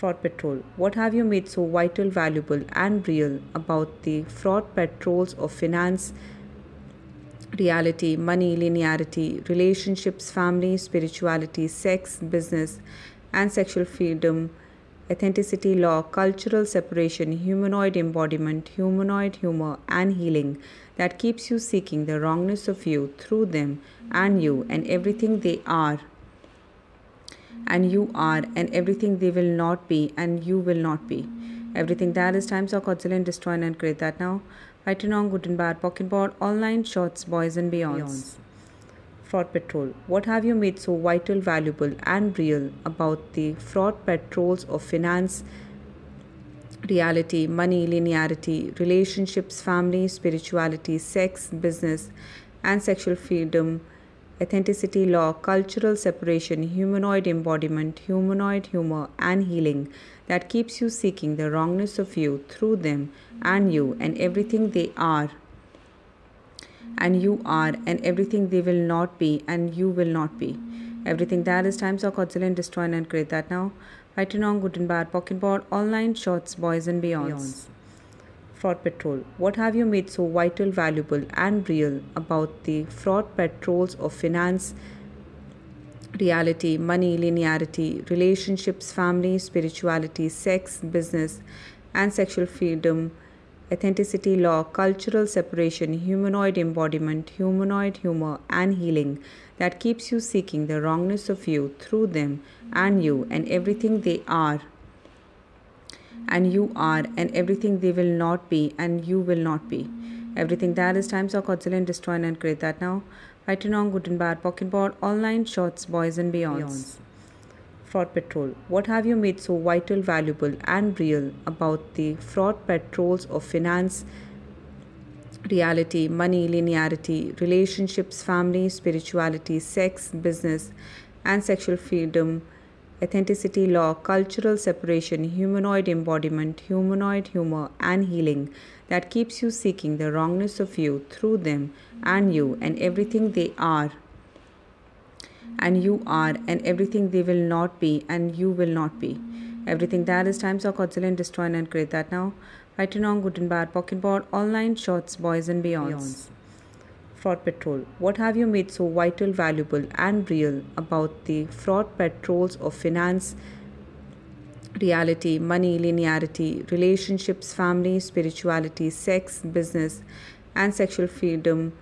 Fraud Patrol. What have you made so vital, valuable, and real about the fraud patrols of finance, reality, money, linearity, relationships, family, spirituality, sex, business, and sexual freedom, authenticity, law, cultural separation, humanoid embodiment, humanoid humor, and healing that keeps you seeking the wrongness of you through them and you and everything they are and you are and everything they will not be and you will not be. Everything that is times of godzillion and destroy and create that now. Fighting on good and bad, pocket board, online shots, boys and beyonds. Fraud Patrol. What have you made so vital, valuable, and real about the fraud patrols of finance, reality, money, linearity, relationships, family, spirituality, sex, business, and sexual freedom, authenticity, law, cultural separation, humanoid embodiment, humanoid humor, and healing that keeps you seeking the wrongness of you through them and you and everything they are and you are and everything they will not be and you will not be. Everything that is times of godzillion and destroy and create that now. Fighting on good and bad, pocket board, online shorts, boys and beyonds. Fraud Patrol. What have you made so vital, valuable, and real about the fraud patrols of finance, reality, money, linearity, relationships, family, spirituality, sex, business, and sexual freedom, authenticity, law, cultural separation, humanoid embodiment, humanoid humor, and healing that keeps you seeking the wrongness of you through them and you and everything they are and you are and everything they will not be and you will not be. Everything that is times of godzillion and destroy and create that now. Fighting on good and bad, pocket board, online shots, boys and beyonds. Fraud Patrol. What have you made so vital, valuable, and real about the fraud patrols of finance, reality, money, linearity, relationships, family, spirituality, sex, business, and sexual freedom, authenticity, law, cultural separation, humanoid embodiment, humanoid humor, and healing that keeps you seeking the wrongness of you through them and you and everything they are and you are and everything they will not be and you will not be. Everything that is times of godzillion and destroy and create that now. Fighting on good and bad, pocket board, online shots, boys and beyonds. Fraud Patrol. What have you made so vital, valuable, and real about the fraud patrols of finance, reality, money, linearity, relationships, family, spirituality, sex, business, and sexual freedom,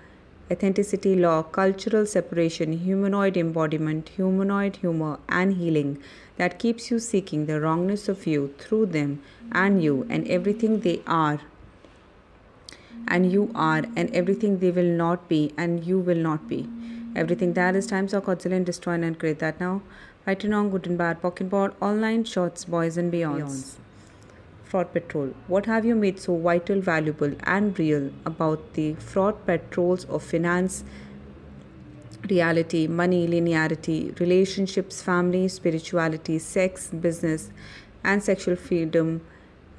authenticity, law, cultural separation, humanoid embodiment, humanoid humor, and healing that keeps you seeking the wrongness of you through them and you and everything they are and you are and everything they will not be and you will not be. Everything that is times of godzillion and destroy and create that now. Fighting on good and bad, pocket board, online shots, boys and beyonds. Fraud Patrol. What have you made so vital, valuable, and real about the fraud patrols of finance, reality, money, linearity, relationships, family, spirituality, sex, business, and sexual freedom,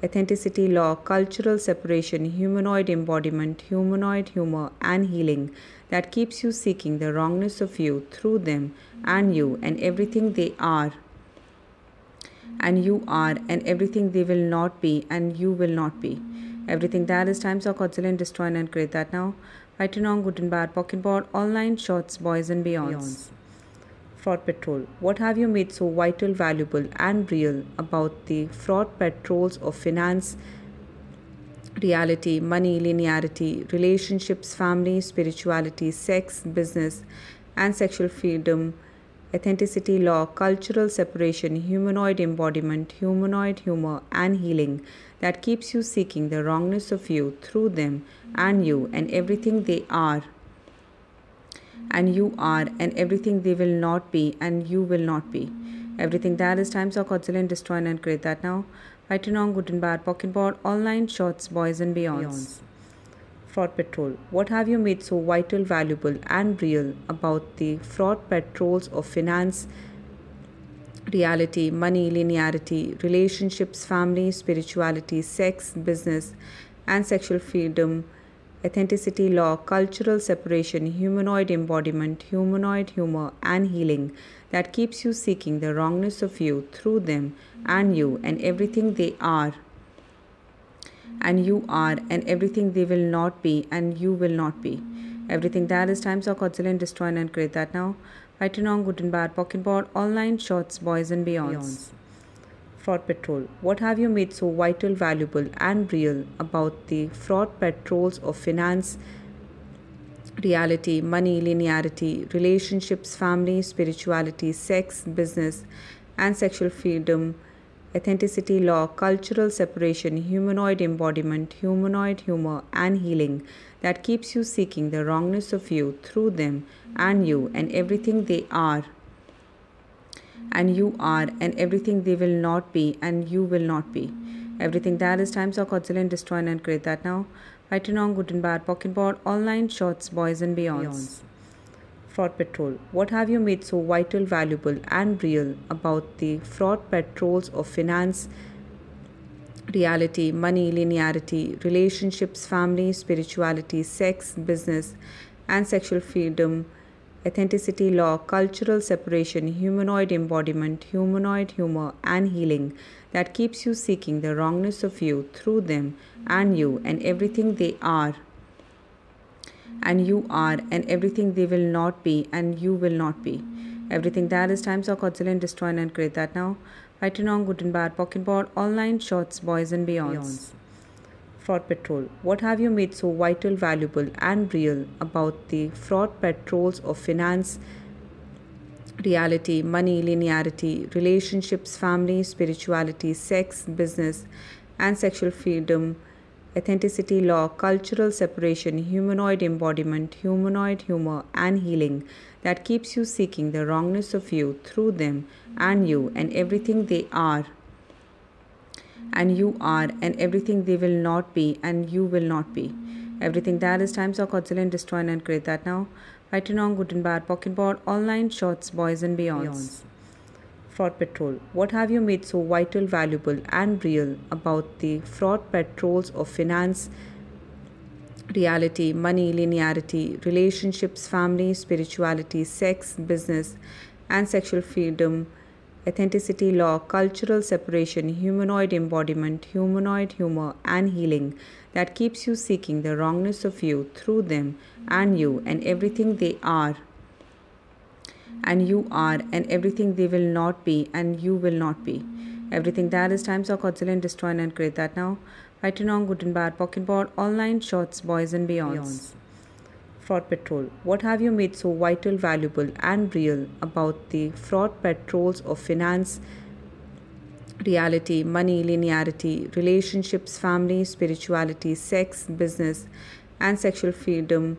authenticity, law, cultural separation, humanoid embodiment, humanoid humor, and healing that keeps you seeking the wrongness of you through them and you and everything they are and you are and everything they will not be and you will not be. Everything that is times of godzillion and destroy and create that now. Fighting on good and bad, pocket board, online shots, boys and beyonds. Fraud Patrol. What have you made so vital, valuable, and real about the fraud patrols of finance, reality, money, linearity, relationships, family, spirituality, sex, business, and sexual freedom, authenticity, law, cultural separation, humanoid embodiment, humanoid humor, and healing that keeps you seeking the wrongness of you through them and you and everything they are and you are and everything they will not be and you will not be. Everything that is times of godzillion and destroy and create that now. Fighting on good and bad, pocket board, online shots, boys and beyonds. Fraud Patrol. What have you made so vital, valuable, and real about the fraud patrols of finance, reality, money, linearity, relationships, family, spirituality, sex, business, and sexual freedom, authenticity, law, cultural separation, humanoid embodiment, humanoid humor, and healing that keeps you seeking the wrongness of you through them and you and everything they are and you are and everything they will not be and you will not be. Everything that is times of godzillion and destroy and create that now. Fighting on good and bad, pocket board, online shots, boys and beyonds. Fraud Patrol. What have you made so vital, valuable, and real about the fraud patrols of finance, reality, money, linearity, relationships, family, spirituality, sex, business, and sexual freedom? authenticity law, cultural separation, humanoid embodiment, humanoid humor, and healing that keeps you seeking the wrongness of you through them and you and everything they are. And you are and everything they will not be and you will not be. Everything that is times of godzillion and destroy and create that now. Fighting on good and bad, pocket board, online shots, boys and beyonds. Fraud Patrol. What have you made so vital, valuable, and real about the fraud patrols of finance, reality, money, linearity, relationships, family, spirituality, sex, business, and sexual freedom? Authenticity law, cultural separation, humanoid embodiment, humanoid humor, and healing that keeps you seeking the wrongness of you through them and you and everything they are and you are and everything they will not be and you will not be. Everything that is times of godzillion and destroy and create that now. Fighting on good and bad, pocket board, online shorts, boys and beyonds. Fraud Patrol. What have you made so vital, valuable, and real about the fraud patrols of finance, reality, money, linearity, relationships, family, spirituality, sex, business, and sexual freedom? authenticity law, cultural separation, humanoid embodiment, humanoid humor, and healing that keeps you seeking the wrongness of you through them and you and everything they are. And you are and everything they will not be and you will not be. Everything that is times of godzillion and destroy and create that now. Fighting on good and bad, pocket board, online shots, boys and beyonds. Fraud Patrol. What have you made so vital, valuable, and real about the fraud patrols of finance, reality, money, linearity, relationships, family, spirituality, sex, business, and sexual freedom? Authenticity law, cultural separation, humanoid embodiment, humanoid humor, and healing that keeps you seeking the wrongness of you through them and you and everything they are and you are and everything they will not be and you will not be. Everything that is times of godzillion and destroy and create that now. Fighting on good and bad, pocket board, online shots, boys and beyonds. beyonds. Fraud Patrol. What have you made so vital, valuable, and real about the fraud patrols of finance, reality, money, linearity, relationships, family, spirituality, sex, business, and sexual freedom?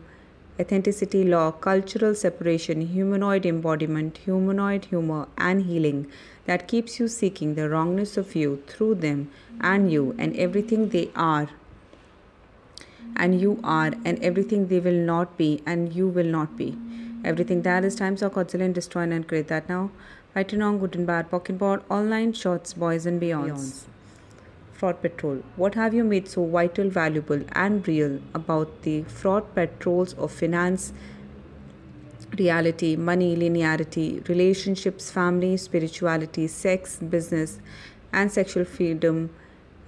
authenticity law, cultural separation, humanoid embodiment, humanoid humor, and healing that keeps you seeking the wrongness of you through them and you and everything they are. And you are and everything they will not be and you will not be. Everything that is times of godzillion and destroy and create that now. Fighting on good and bad, pocket board, online shots, boys and beyonds. beyonds. Fraud Patrol. What have you made so vital, valuable, and real about the fraud patrols of finance, reality, money, linearity, relationships, family, spirituality, sex, business, and sexual freedom?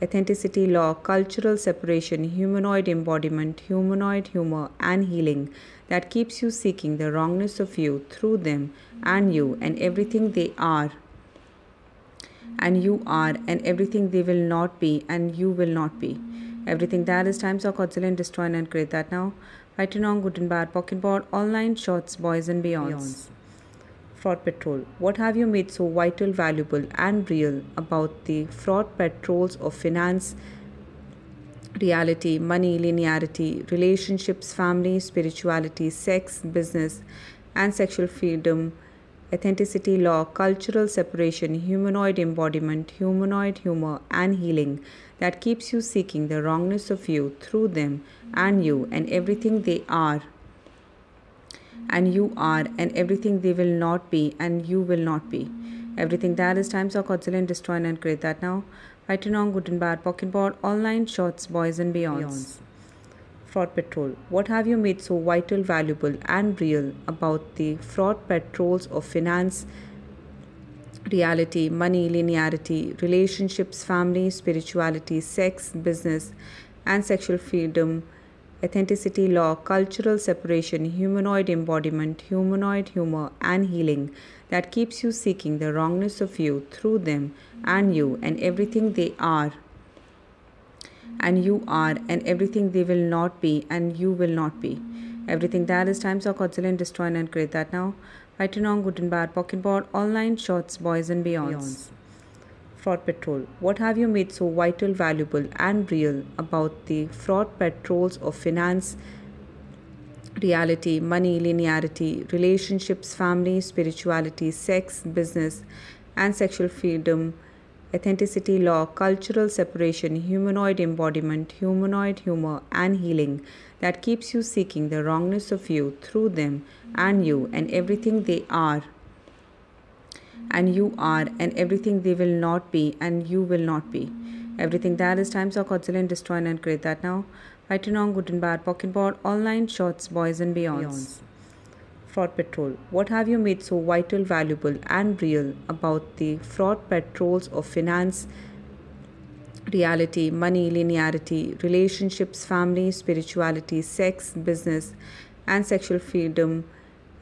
Authenticity law, cultural separation, humanoid embodiment, humanoid humor, and healing that keeps you seeking the wrongness of you through them and you and everything they are and you are and everything they will not be and you will not be. Everything that is times of godzillion and destroy and create that now. Fighting on good and bad, pocket board, online shorts, boys and beyonds. beyonds. Fraud Patrol. What have you made so vital, valuable, and real about the fraud patrols of finance, reality, money, linearity, relationships, family, spirituality, sex, business, and sexual freedom? authenticity law, cultural separation, humanoid embodiment, humanoid humor, and healing that keeps you seeking the wrongness of you through them and you and everything they are. And you are and everything they will not be and you will not be. Everything that is times of godzillion and destroy and create that now. Fighting on good and bad, pocket board, online shots, boys and beyonds. Fraud Patrol. What have you made so vital, valuable, and real about the fraud patrols of finance, reality, money, linearity, relationships, family, spirituality, sex, business, and sexual freedom, authenticity, law, cultural separation, humanoid embodiment, humanoid humor, and healing that keeps you seeking the wrongness of you through them and you and everything they are. And you are, and everything they will not be, and you will not be. Everything that is times of godzillion and destroy and create that now. Fighting on good and bad, pocket board, online shots, boys and beyonds. Fraud Patrol. What have you made so vital, valuable, and real about the fraud patrols of finance, reality, money, linearity, relationships, family, spirituality, sex, business, and sexual freedom, authenticity, law, cultural separation, humanoid embodiment, humanoid humor, and healing that keeps you seeking the wrongness of you through them and you and everything they are and you are and everything they will not be and you will not be. Everything that is times of godzillion and destroy and create that now. Fighting on good and bad, pocket board, online shots, boys and beyonds. Fraud Patrol. What have you made so vital, valuable, and real about the fraud patrols of finance, reality, money, linearity, relationships, family, spirituality, sex, business, and sexual freedom,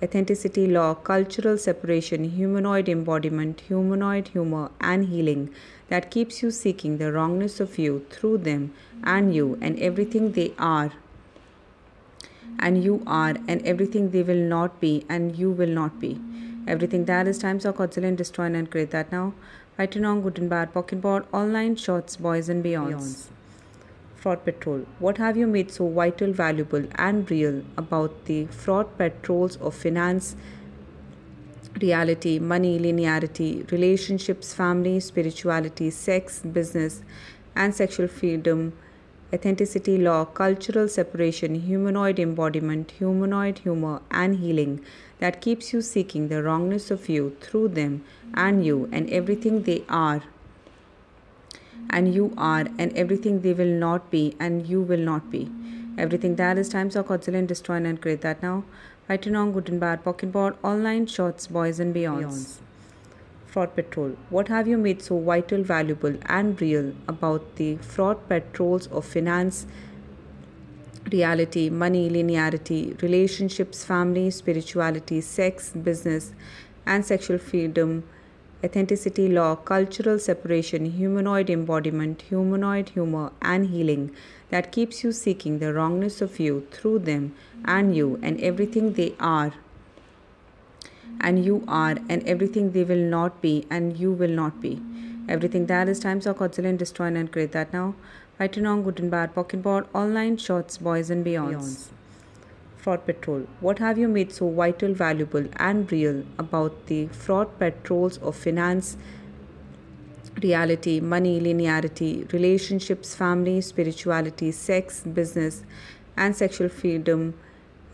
authenticity, law, cultural separation, humanoid embodiment, humanoid humor, and healing that keeps you seeking the wrongness of you through them and you and everything they are. And you are, and everything they will not be, and you will not be. Everything that is times of godzillion and destroy and create that now. Fighting on good and bad, pocket board, online shorts, boys and beyonds. Fraud Patrol. What have you made so vital, valuable, and real about the fraud patrols of finance, reality, money, linearity, relationships, family, spirituality, sex, business, and sexual freedom, authenticity, law, cultural separation, humanoid embodiment, humanoid humor, and healing that keeps you seeking the wrongness of you through them and you and everything they are and you are and everything they will not be and you will not be. Everything that is times of godzillion and destroy and create that now. Fighting on good and bad, pocket board, online shots, boys and beyonds. Fraud Patrol. What have you made so vital, valuable, and real about the fraud patrols of finance, reality, money, linearity, relationships, family, spirituality, sex, business, and sexual freedom, authenticity, law, cultural separation, humanoid embodiment, humanoid humor, and healing that keeps you seeking the wrongness of you through them and you and everything they are. And you are, and everything they will not be, and you will not be. Everything that is times of godzillion and destroy and create that now. Fighting on good and bad, pocket board, online shorts, boys and beyonds. Fraud Patrol. What have you made so vital, valuable, and real about the fraud patrols of finance, reality, money, linearity, relationships, family, spirituality, sex, business, and sexual freedom,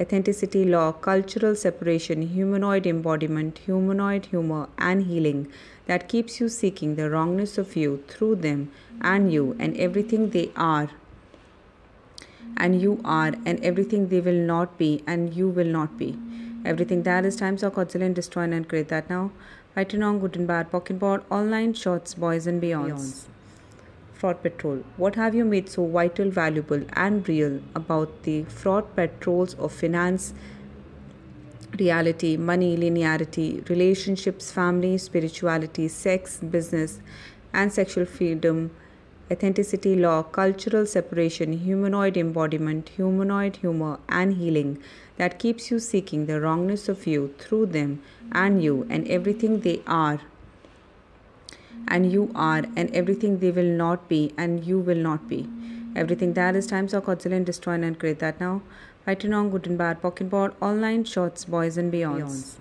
authenticity, law, cultural separation, humanoid embodiment, humanoid humor, and healing that keeps you seeking the wrongness of you through them and you and everything they are and you are and everything they will not be and you will not be. Everything that is times of godzillion and destroy and create that now. Fighting on good and bad, pocket board, online shots, boys and beyonds. Fraud Patrol. What have you made so vital, valuable, and real about the fraud patrols of finance, reality, money, linearity, relationships, family, spirituality, sex, business, and sexual freedom, authenticity, law, cultural separation, humanoid embodiment, humanoid humor, and healing that keeps you seeking the wrongness of you through them and you and everything they are. And you are, and everything they will not be, and you will not be. Everything that is times of godzillion and destroy and create that now. Fighting on good and bad, pocket board, online shots, boys and beyonds.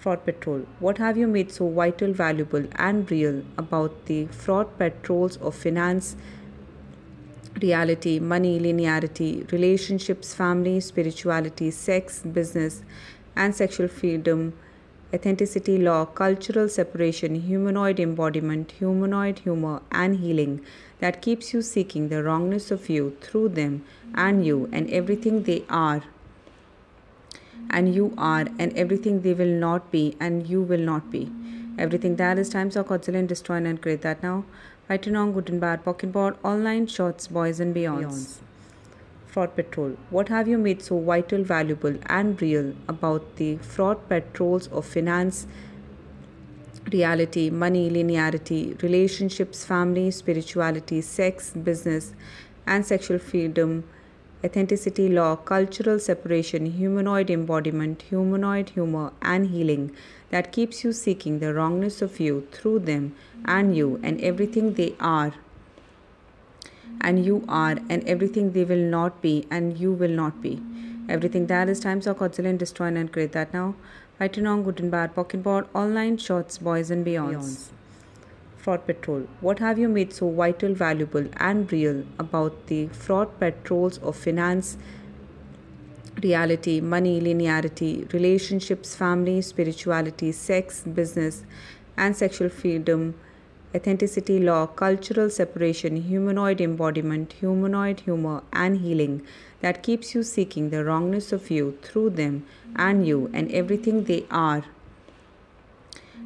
Fraud Patrol. What have you made so vital, valuable, and real about the fraud patrols of finance, reality, money, linearity, relationships, family, spirituality, sex, business, and sexual freedom, authenticity, law, cultural separation, humanoid embodiment, humanoid humor, and healing that keeps you seeking the wrongness of you through them and you and everything they are and you are and everything they will not be and you will not be Everything that is times of godzillion and destroy and create that now. Fighting on good and bad, pocket board, online shots, boys and beyonds. Fraud Patrol. What have you made so vital, valuable, and real about the fraud patrols of finance, reality, money, linearity, relationships, family, spirituality, sex, business, and sexual freedom, authenticity, law, cultural separation, humanoid embodiment, humanoid humor, and healing that keeps you seeking the wrongness of you through them and you and everything they are? and you are, and everything they will not be, and you will not be. Everything that is times of godzillion and destroy and create that now. Fighting on good and bad, pocket board, online shots, boys and beyonds. Fraud Patrol. What have you made so vital, valuable, and real about the fraud patrols of finance, reality, money, linearity, relationships, family, spirituality, sex, business, and sexual freedom? authenticity, law, cultural separation, humanoid embodiment, humanoid humor, and healing that keeps you seeking the wrongness of you through them and you and everything they are.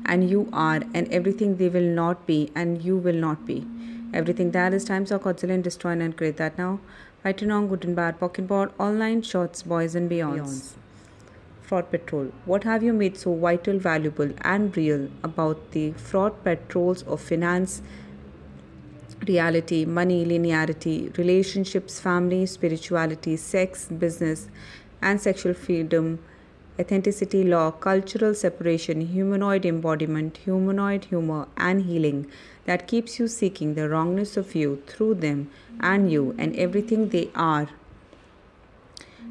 And you are, and everything they will not be, and you will not be. Everything that is times of godzillion and destroy and create that now. Fighting on good and bad, pocket board, online shots, boys and beyonds. Fraud Patrol. What have you made so vital, valuable, and real about the fraud patrols of finance, reality, money, linearity, relationships, family, spirituality, sex, business, and sexual freedom, authenticity, law, cultural separation, humanoid embodiment, humanoid humor, and healing that keeps you seeking the wrongness of you through them and you and everything they are?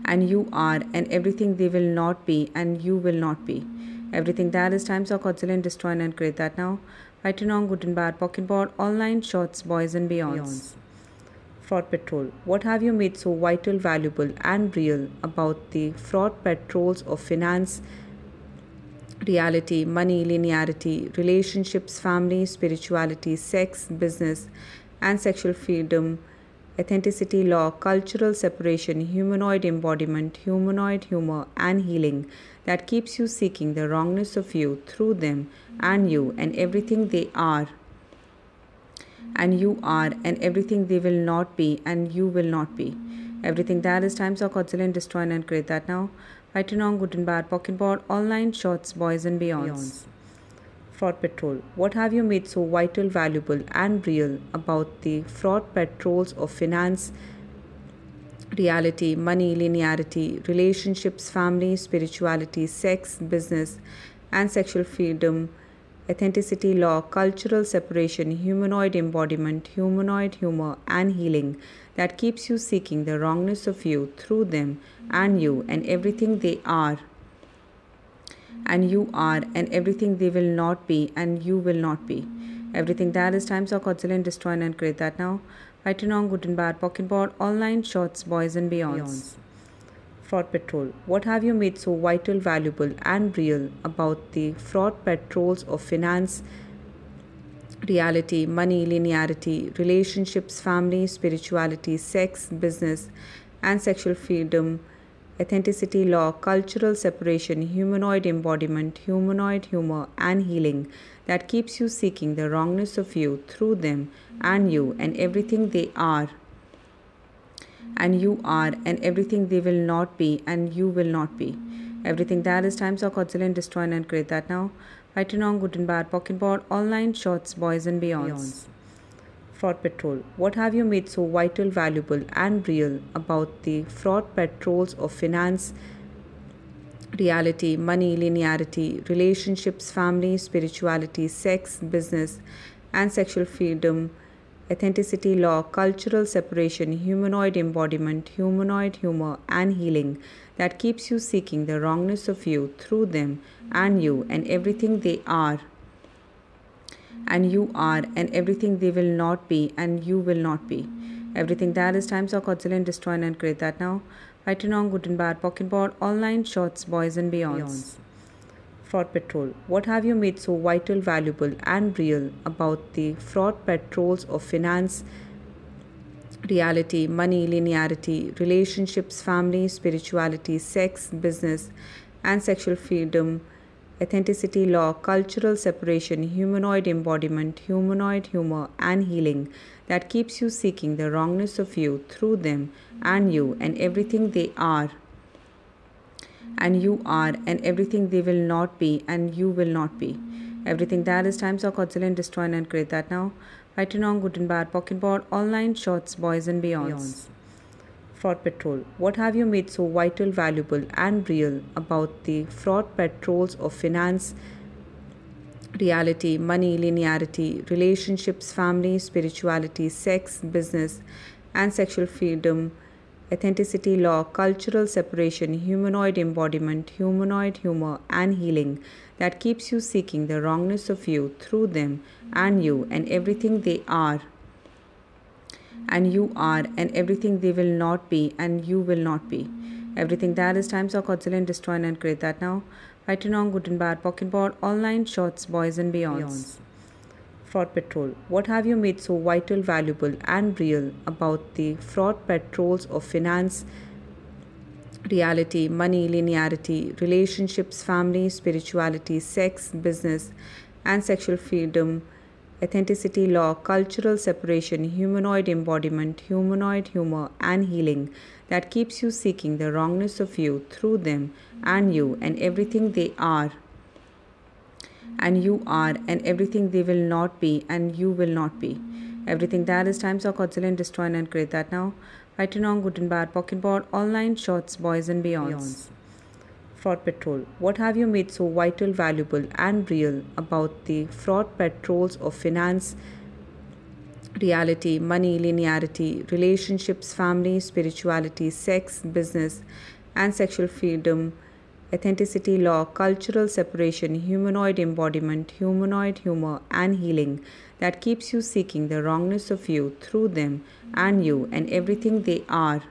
and you are, and everything they will not be, and you will not be. Everything that is times of godzillion and destroy and create that now. Fighting on good and bad, pocket board, online shorts, boys and beyonds. Fraud Patrol. What have you made so vital, valuable, and real about the fraud patrols of finance, reality, money, linearity, relationships, family, spirituality, sex, business, and sexual freedom? authenticity, law, cultural separation, humanoid embodiment, humanoid humor, and healing that keeps you seeking the wrongness of you through them and you and everything they are. And you are, and everything they will not be, and you will not be. Everything that is times of godzillion and destroy and create that now. Fighting on good and bad, pocket board, online shots, boys and beyonds. beyonds. Fraud Patrol. What have you made so vital, valuable, and real about the fraud patrols of finance, reality, money, linearity, relationships, family, spirituality, sex, business, and sexual freedom, authenticity, law, cultural separation, humanoid embodiment, humanoid humor, and healing that keeps you seeking the wrongness of you through them and you and everything they are? and you are, and everything they will not be, and you will not be. Everything that is times of godzillion and destroy and create that now. Fighting on good and bad, pocket board, online shorts, boys and beyonds. Fraud Patrol. What have you made so vital, valuable, and real about the fraud patrols of finance, reality, money, linearity, relationships, family, spirituality, sex, business, and sexual freedom? authenticity, law, cultural separation, humanoid embodiment, humanoid humor, and healing that keeps you seeking the wrongness of you through them and you and everything they are. And you are, and everything they will not be, and you will not be. Everything that is times of godzillion and destroy and create that now. Fighting on good and bad, pocket board, online shots, boys and beyonds. beyonds. Fraud Patrol. What have you made so vital, valuable, and real about the fraud patrols of finance, reality, money, linearity, relationships, family, spirituality, sex, business, and sexual freedom? Authenticity, law, cultural separation, humanoid embodiment, humanoid humor, and healing that keeps you seeking the wrongness of you through them and you and everything they are and you are, and everything they will not be, and you will not be. Everything that is times of godzillion and destroy and create that now. Fighting on good and bad, pocket board, online shots, boys and beyonds. beyonds. Fraud Patrol. What have you made so vital, valuable, and real about the fraud patrols of finance, reality, money, linearity, relationships, family, spirituality, sex, business, and sexual freedom? authenticity, law, cultural separation, humanoid embodiment, humanoid humor, and healing that keeps you seeking the wrongness of you through them and you and everything they are and you are and everything they will not be and you will not be. Everything that is times of godzillion and destroy and create that now. Fighting on good and bad, pocket board, online shots, boys and beyonds. Fraud Patrol. What have you made so vital, valuable, and real about the fraud patrols of finance, reality, money, linearity, relationships, family, spirituality, sex, business, and sexual freedom, authenticity, law, cultural separation, humanoid embodiment, humanoid humor, and healing that keeps you seeking the wrongness of you through them and you and everything they are and you are and everything they will not be and you will not be. Everything that is times of godzillion and destroy and create that now. Fighting on good and bad, pocket board, online shots, boys and beyonds. Fraud Patrol. What have you made so vital, valuable, and real about the fraud patrols of finance, reality, money, linearity, relationships, family, spirituality, sex, business, and sexual freedom, authenticity, law, cultural separation, humanoid embodiment, humanoid humor, and healing that keeps you seeking the wrongness of you through them and you and everything they are and you are and everything they will not be and you will not be. Everything that is times of godzillion and destroy and create that now. Fighting on good and bad, pocket board, online shots, boys and beyonds. Fraud Patrol. What have you made so vital, valuable, and real about the fraud patrols of finance, reality, money, linearity, relationships, family, spirituality, sex, business, and sexual freedom, authenticity, law, cultural separation, humanoid embodiment, humanoid humor, and healing that keeps you seeking the wrongness of you through them and you and everything they are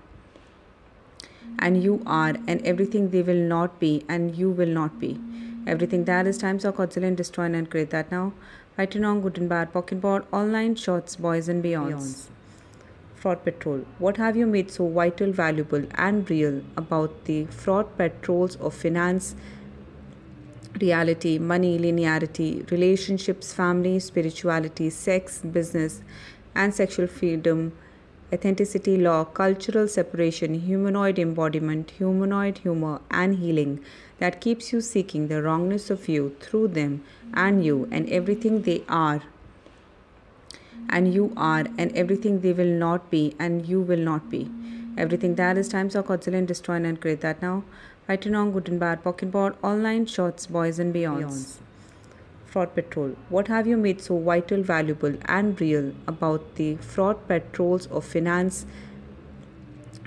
and you are and everything they will not be and you will not be. Everything that is times of godzillion and destroy and create that now. Fighting on good and bad, pocket board, online shorts, boys and beyonds. Fraud Patrol. What have you made so vital, valuable, and real about the fraud patrols of finance, reality, money, linearity, relationships, family, spirituality, sex, business, and sexual freedom, authenticity, law, cultural separation, humanoid embodiment, humanoid humor, and healing that keeps you seeking the wrongness of you through them and you and everything they are and you are and everything they will not be and you will not be. Everything that is times of godzillion and destroy and create that now. Fighting on good and bad, pocket board, online shots, boys and beyonds. Fraud Patrol. What have you made so vital, valuable, and real about the fraud patrols of finance,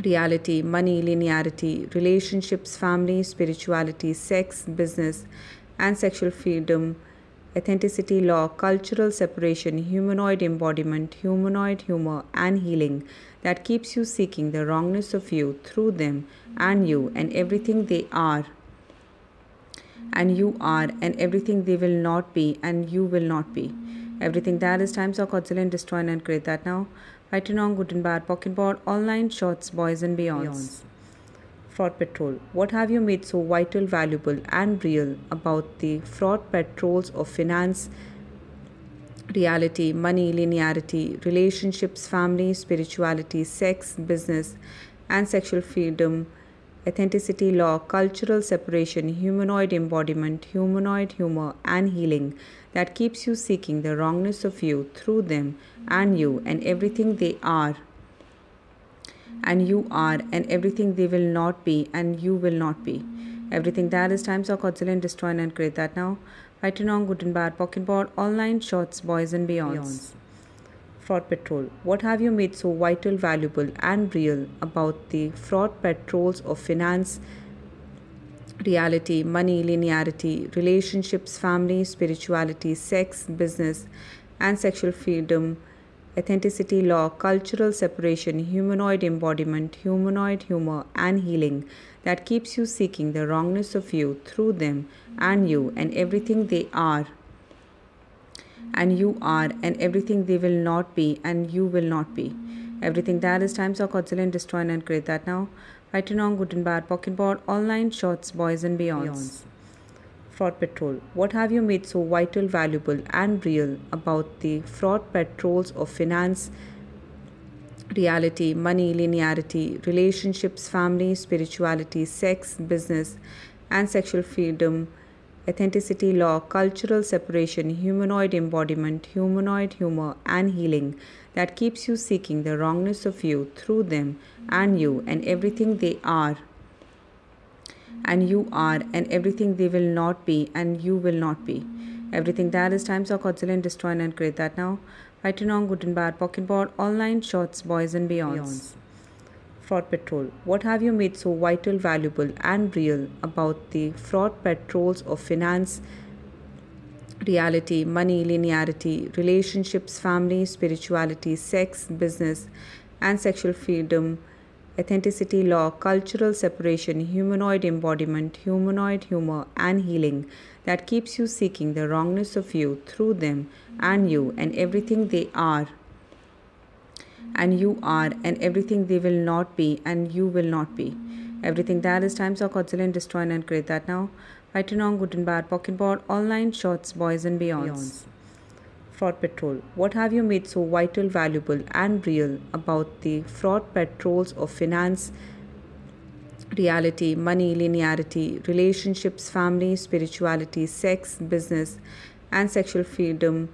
reality, money, linearity, relationships, family, spirituality, sex, business, and sexual freedom, authenticity, law, cultural separation, humanoid embodiment, humanoid humor, and healing that keeps you seeking the wrongness of you through them and you and everything they are and you are and everything they will not be and you will not be. Everything that is times of godzillion and destroy and create that now. Fighting on good and bad, pocket board, online shorts, boys and beyonds. Fraud Patrol. What have you made so vital, valuable, and real about the fraud patrols of finance, reality, money, linearity, relationships, family, spirituality, sex, business, and sexual freedom, authenticity, law, cultural separation, humanoid embodiment, humanoid humor, and healing that keeps you seeking the wrongness of you through them and you and everything they are and you are and everything they will not be and you will not be. Everything that is times of godzillion and destroy and create that now. Fighting on good and bad, pocket board, online shots, boys and beyonds. Fraud Patrol. What have you made so vital, valuable, and real about the fraud patrols of finance, reality, money, linearity, relationships, family, spirituality, sex, business, and sexual freedom, authenticity, law, cultural separation, humanoid embodiment, humanoid humor, and healing that keeps you seeking the wrongness of you through them and you and everything they are and you are and everything they will not be and you will not be. Everything that is times of godzillion and destroy and create that now. Fighting on good and bad, pocket board, online shots, boys and beyonds. Fraud Patrol. What have you made so vital, valuable, and real about the fraud patrols of finance, reality, money, linearity, relationships, family, spirituality, sex, business, and sexual freedom, authenticity, law, cultural separation, humanoid embodiment, humanoid humor, and healing that keeps you seeking the wrongness of you through them and you and everything they are and you are and everything they will not be and you will not be. Everything that is times of godzillion and destroy and create that now. Fighting on good and bad, pocket board, online shots, boys and beyonds. Fraud Patrol. What have you made so vital, valuable, and real about the fraud patrols of finance, reality, money, linearity, relationships, family, spirituality, sex, business, and sexual freedom? Authenticity, law, cultural separation, humanoid embodiment, humanoid humor, and healing that keeps you seeking the wrongness of you through them and you and everything they are. And you are and everything they will not be and you will not be. Everything that is times of godzillion and destroy and create that now. Fighting on good and bad, pocket board, online shots, boys and beyonds. Fraud Patrol. What have you made so vital, valuable, and real about the fraud patrols of finance, reality, money, linearity, relationships, family, spirituality, sex, business, and sexual freedom,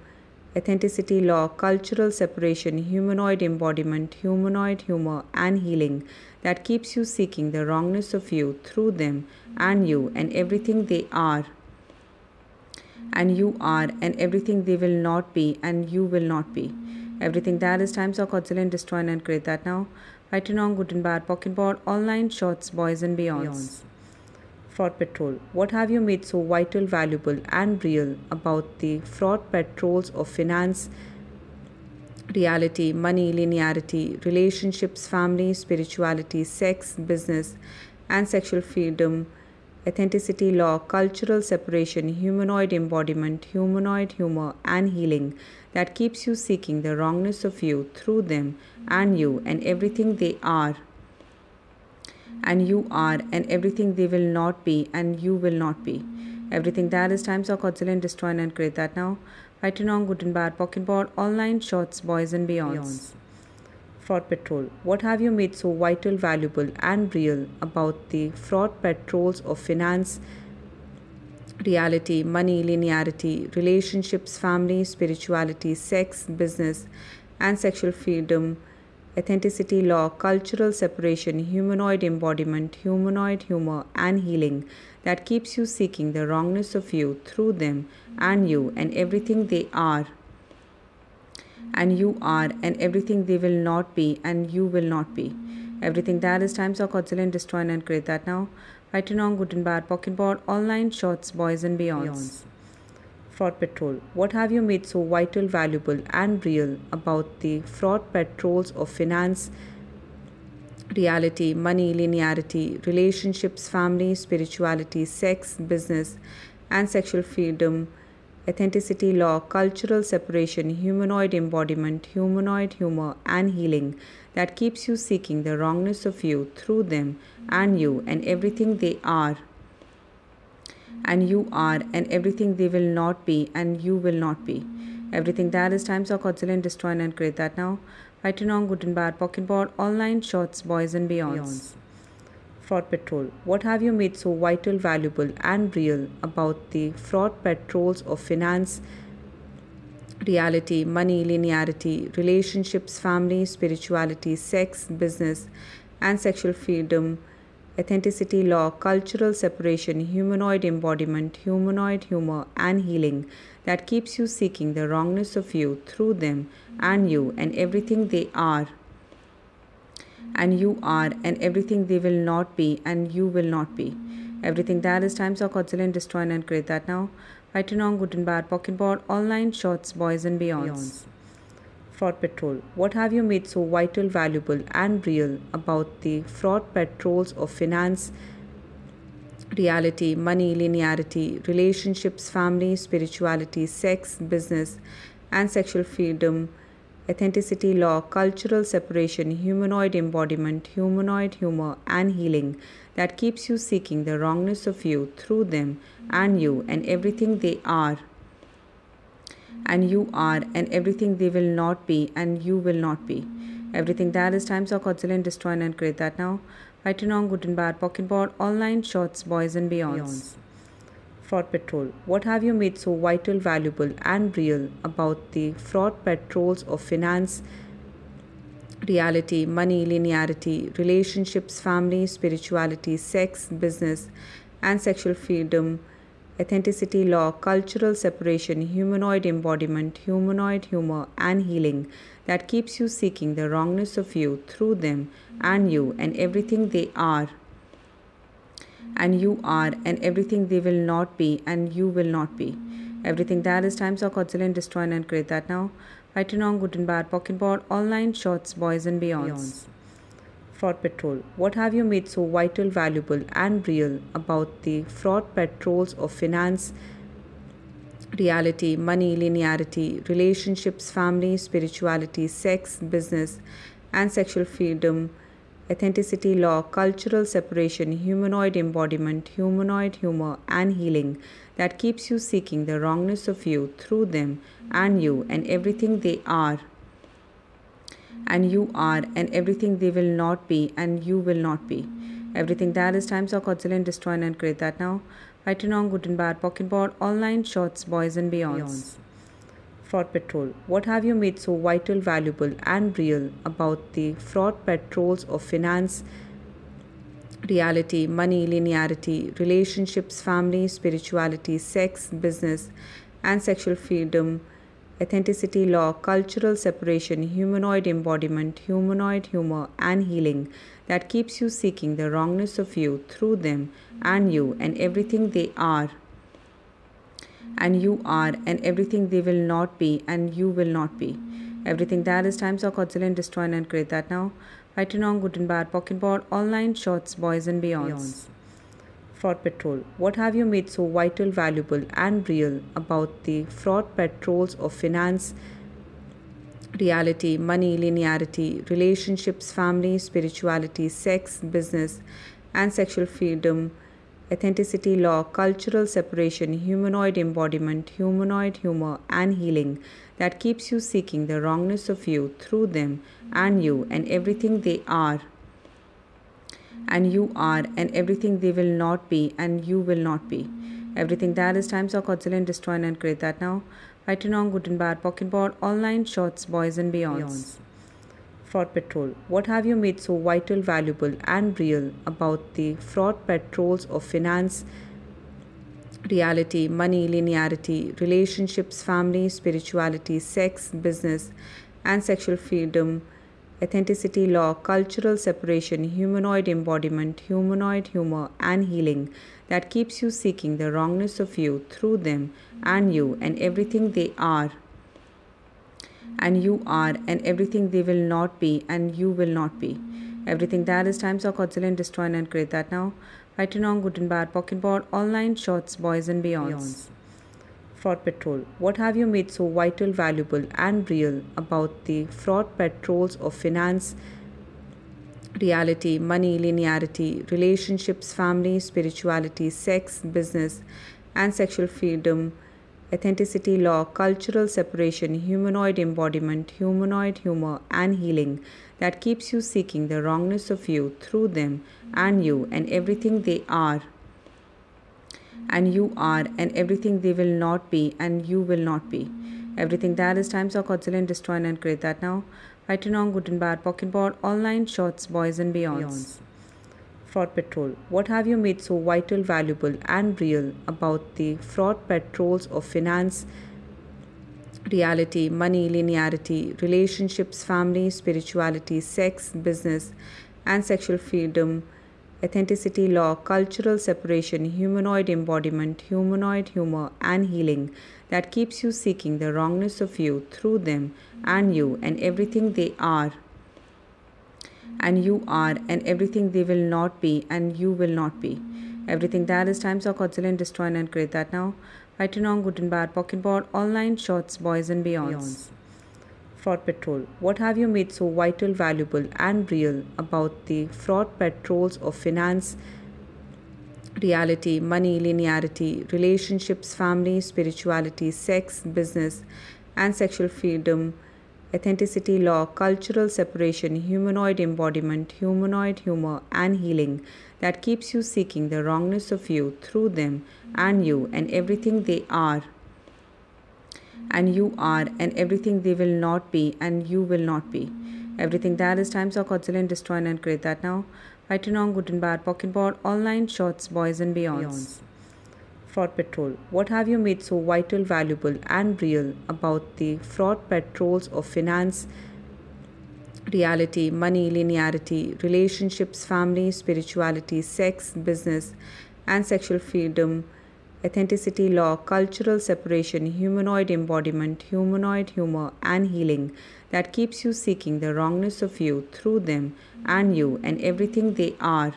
authenticity, law, cultural separation, humanoid embodiment, humanoid humor, and healing that keeps you seeking the wrongness of you through them and you and everything they are and you are and everything they will not be and you will not be. Everything that is times of godzillion and destroy and create that now. Fighting on good and bad, pocket board, online shots, boys and beyonds. Fraud Patrol. What have you made so vital, valuable, and real about the fraud patrols of finance, reality, money, linearity, relationships, family, spirituality, sex, business, and sexual freedom? Authenticity, law, cultural separation, humanoid embodiment, humanoid humor, and healing that keeps you seeking the wrongness of you through them and you and everything they are. And you are and everything they will not be and you will not be. Everything that is times of godzillion and destroy and create that now. Fighting on good and bad, pocket board, online shots, boys and beyonds. Fraud Patrol. What have you made so vital, valuable, and real about the fraud patrols of finance, reality, money, linearity, relationships, family, spirituality, sex, business, and sexual freedom? authenticity, law, cultural separation, humanoid embodiment, humanoid humor, and healing that keeps you seeking the wrongness of you through them and you and everything they are and you are and everything they will not be and you will not be. Everything that is times of godzillion and destroy and create that now. Fighting on good and bad, pocket board, online shots, boys and beyonds. Fraud Patrol. What have you made so vital, valuable, and real about the fraud patrols of finance, reality, money, linearity, relationships, family, spirituality, sex, business, and sexual freedom? Authenticity, law, cultural separation, humanoid embodiment, humanoid humor, and healing that keeps you seeking the wrongness of you through them and you and everything they are. And you are and everything they will not be and you will not be. Everything that is times of godzillion and destroy and create that now. Fighting on good and bad, pocket board, online shots, boys and beyonds. Fraud Patrol. What have you made so vital, valuable, and real about the fraud patrols of finance, reality, money, linearity, relationships, family, spirituality, sex, business, and sexual freedom? authenticity, law, cultural separation, humanoid embodiment, humanoid humor, and healing that keeps you seeking the wrongness of you through them and you and everything they are. And you are and everything they will not be and you will not be. Everything that is times of godzillion destroy and create that now. Fighting and bad, pocket board, online shots, boys and beyonds. Authenticity, law, cultural separation, humanoid embodiment, humanoid humor, and healing that keeps you seeking the wrongness of you through them and you and everything they are and you are and everything they will not be and you will not be. Everything that is times of godzillion destroy and create that now. Fighting on good and bad, pocket board, online shots, boys and beyonds. Fraud Patrol. What have you made so vital, valuable, and real about the fraud patrols of finance, reality, money, linearity, relationships, family, spirituality, sex, business, and sexual freedom? Authenticity, law, cultural separation, humanoid embodiment, humanoid humor, and healing that keeps you seeking the wrongness of you through them and you and everything they are and you are and everything they will not be and you will not be. Everything that is times of godzillion and destroy and create that now. Fighting on good and bad, pocket board, online shots, boys and beyonds. Fraud Patrol. What have you made so vital, valuable, and real about the fraud patrols of finance, reality, money, linearity, relationships, family, spirituality, sex, business, and sexual freedom, authenticity, law, cultural separation, humanoid embodiment, humanoid humor, and healing that keeps you seeking the wrongness of you through them and you and everything they are and you are and everything they will not be and you will not be. Everything that is times of godzillion and destroy and create that now. Fighting on good and bad, pocket board, online shots, boys and beyonds. Fraud Patrol. What have you made so vital, valuable, and real about the fraud patrols of finance, reality, money, linearity, relationships, family, spirituality, sex, business, and sexual freedom, authenticity, law, cultural separation, humanoid embodiment, humanoid humor, and healing that keeps you seeking the wrongness of you through them and you and everything they are and you are and everything they will not be and you will not be. Everything that is times of godzillion and destroy and create that now. Fighting on good and bad, pocket board, online shots, boys and beyonds. Fraud Patrol. What have you made so vital, valuable, and real about the fraud patrols of finance, reality, money, linearity, relationships, family, spirituality, sex, business, and sexual freedom, authenticity, law, cultural separation, humanoid embodiment, humanoid humor, and healing that keeps you seeking the wrongness of you through them and you and everything they are and you are and everything they will not be and you will not be. Everything that is times of godzillion and destroy and create that now. Fighting on good and bad, pocket board, online shots, boys and beyonds. Fraud Patrol. What have you made so vital, valuable, and real about the fraud patrols of finance, reality, money, linearity, relationships, family, spirituality, sex, business, and sexual freedom, authenticity, law, cultural separation, humanoid embodiment, humanoid humor, and healing that keeps you seeking the wrongness of you through them and you and everything they are and you are and everything they will not be and you will not be. Everything that is times of godzillion and destroy and create that now. Fighting on good and bad, pocket board, online shorts, boys and beyonds. Fraud Patrol. What have you made so vital, valuable, and real about the fraud patrols of finance, reality, money, linearity, relationships, family, spirituality, sex, business, and sexual freedom, authenticity, law, cultural separation, humanoid embodiment, humanoid humor, and healing that keeps you seeking the wrongness of you through them and you and everything they are and you are and everything they will not be and you will not be. Everything that is times of godzillion and destroy and create that now. Fighting on good and bad, pocket board, online shots, boys and beyonds. Fraud Patrol. What have you made so vital, valuable, and real about the fraud patrols of finance, reality, money, linearity, relationships, family, spirituality, sex, business, and sexual freedom, authenticity, law, cultural separation, humanoid embodiment, humanoid humor, and healing that keeps you seeking the wrongness of you through them and you and everything they are and you are and everything they will not be and you will not be. Everything that is times of godzillion and destroy and create that now. Fighting on good and bad, pocket board, online shorts, boys and beyonds. Fraud Patrol. What have you made so vital, valuable, and real about the fraud patrols of finance, reality, money, linearity, relationships, family, spirituality, sex, business, and sexual freedom, authenticity, law, cultural separation, humanoid embodiment, humanoid humor, and healing that keeps you seeking the wrongness of you through them and you and everything they are and you are and everything they will not be and you will not be. Everything that is times of godzillion and destroy and create that now. Fighting on good and bad, pocket board, online shots, boys and beyonds. Fraud Patrol. What have you made so vital, valuable, and real about the fraud patrols of finance, reality, money, linearity, relationships, family, spirituality, sex, business, and sexual freedom, authenticity, law, cultural separation, humanoid embodiment, humanoid humor, and healing that keeps you seeking the wrongness of you through them and you and everything they are and you are and everything they will not be and you will not be. Everything that is times of godzillion and destroy and create that now. Fighting on good and bad, pocket board, online shots, boys and beyonds. Fraud Patrol. What have you made so vital, valuable, and real about the fraud patrols of finance, reality, money, linearity, relationships, family, spirituality, sex, business, and sexual freedom? authenticity, law, cultural separation, humanoid embodiment, humanoid humor, and healing that keeps you seeking the wrongness of you through them and you and everything they are.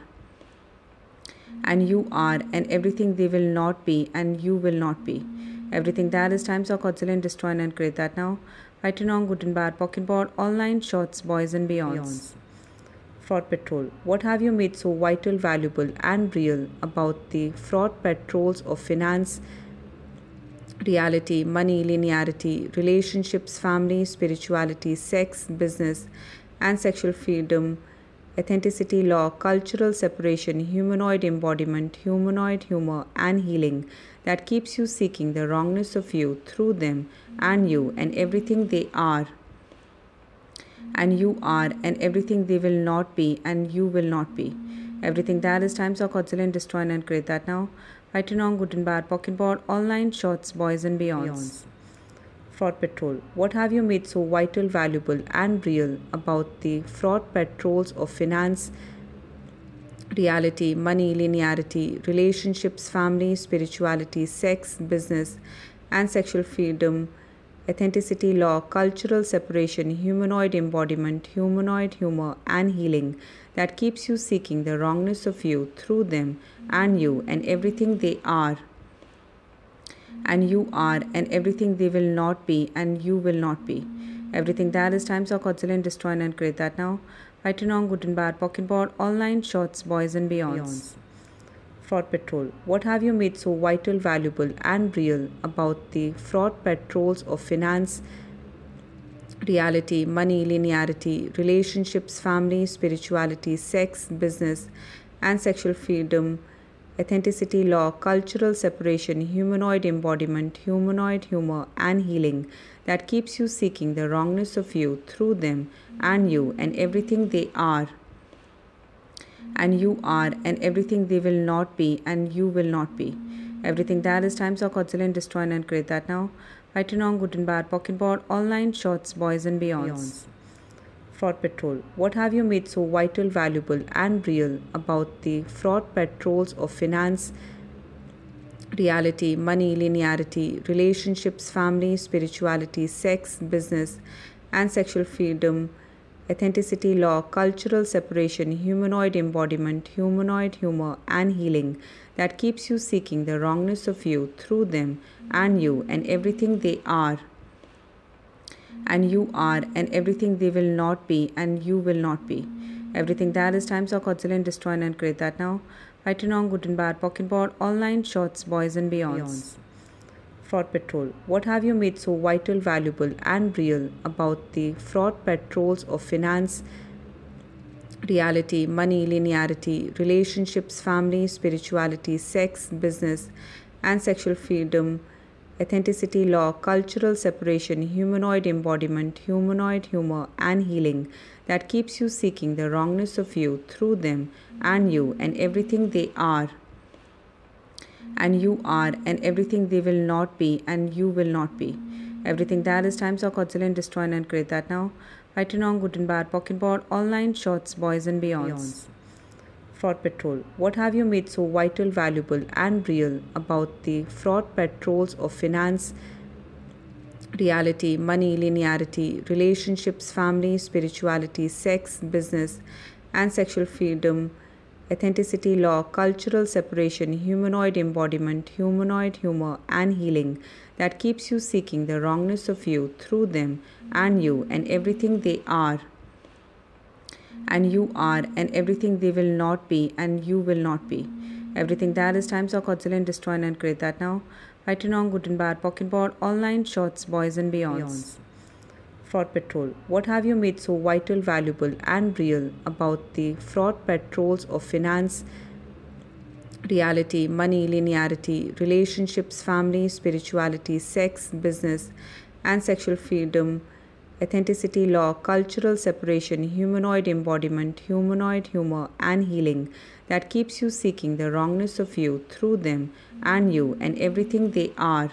And you are and everything they will not be and you will not be. Everything that is times of godzillion and destroy and create that now. Fighting on good and bad, pocket board, online shots, boys and beyonds. Fraud Patrol. What have you made so vital, valuable, and real about the fraud patrols of finance, reality, money, linearity, relationships, family, spirituality, sex, business, and sexual freedom, authenticity, law, cultural separation, humanoid embodiment, humanoid humor, and healing that keeps you seeking the wrongness of you through them and you and everything they are and you are and everything they will not be and you will not be. Everything that is times of godzillion and destroy and create that now. Fighting on good and bad, pocket board, online shots, boys and beyonds. Fraud Patrol. What have you made so vital, valuable, and real about the fraud patrols of finance, reality, money, linearity, relationships, family, spirituality, sex, business, and sexual freedom? authenticity, law, cultural separation, humanoid embodiment, humanoid humor, and healing that keeps you seeking the wrongness of you through them and you and everything they are. And you are and everything they will not be and you will not be. Everything that is times of godzillion and destroy and create that now. Fighting on good and bad, pocket board, online shots, boys and beyonds. Fraud Patrol. What have you made so vital, valuable, and real about the fraud patrols of finance, reality, money, linearity, relationships, family, spirituality, sex, business, and sexual freedom, authenticity, law, cultural separation, humanoid embodiment, humanoid humor, and healing that keeps you seeking the wrongness of you through them and you and everything they are and you are and everything they will not be and you will not be. Everything that is times of godzillion and destroy and create that now. Fighting on good and bad, pocket board, online shots, boys and beyonds. Fraud Patrol. What have you made so vital, valuable, and real about the fraud patrols of finance, reality, money, linearity, relationships, family, spirituality, sex, business, and sexual freedom? authenticity, law, cultural separation, humanoid embodiment, humanoid humor, and healing that keeps you seeking the wrongness of you through them and you and everything they are. And you are and everything they will not be and you will not be. Everything that is times of godzillion and destroy and create that now. Fighting on good and bad, pocket board, online shots, boys and beyonds. Fraud Patrol. What have you made so vital, valuable, and real about the fraud patrols of finance, reality, money, linearity, relationships, family, spirituality, sex, business, and sexual freedom? Authenticity, law, cultural separation, humanoid embodiment, humanoid humor, and healing that keeps you seeking the wrongness of you through them and you and everything they are and you are and everything they will not be and you will not be. Everything that is times of godzillion and destroy and create that now. Fighting on good and bad, pocket board, online shots, boys and beyonds. Fraud Patrol. What have you made so vital, valuable, and real about the fraud patrols of finance, reality, money, linearity, relationships, family, spirituality, sex, business, and sexual freedom? authenticity, law, cultural separation, humanoid embodiment, humanoid humor, and healing that keeps you seeking the wrongness of you through them and you and everything they are and you are and everything they will not be and you will not be. Everything that is times of godzillion and destroy and create that now. Fighting on good and bad, pocket board, online shots, boys and beyonds. Fraud Patrol. What have you made so vital, valuable, and real about the fraud patrols of finance, reality, money, linearity, relationships, family, spirituality, sex, business, and sexual freedom? Authenticity law, cultural separation, humanoid embodiment, humanoid humor, and healing that keeps you seeking the wrongness of you through them and you and everything they are.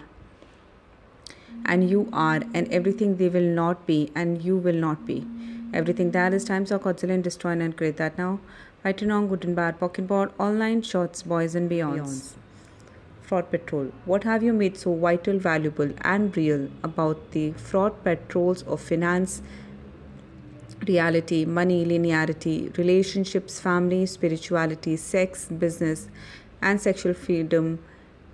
And you are and everything they will not be and you will not be. Everything that is times of godzillion and destroy and create that now. Fighting on good and bad, pocket board, online shots, boys and beyonds. Fraud Patrol. What have you made so vital, valuable, and real about the fraud patrols of finance, reality, money, linearity, relationships, family, spirituality, sex, business, and sexual freedom?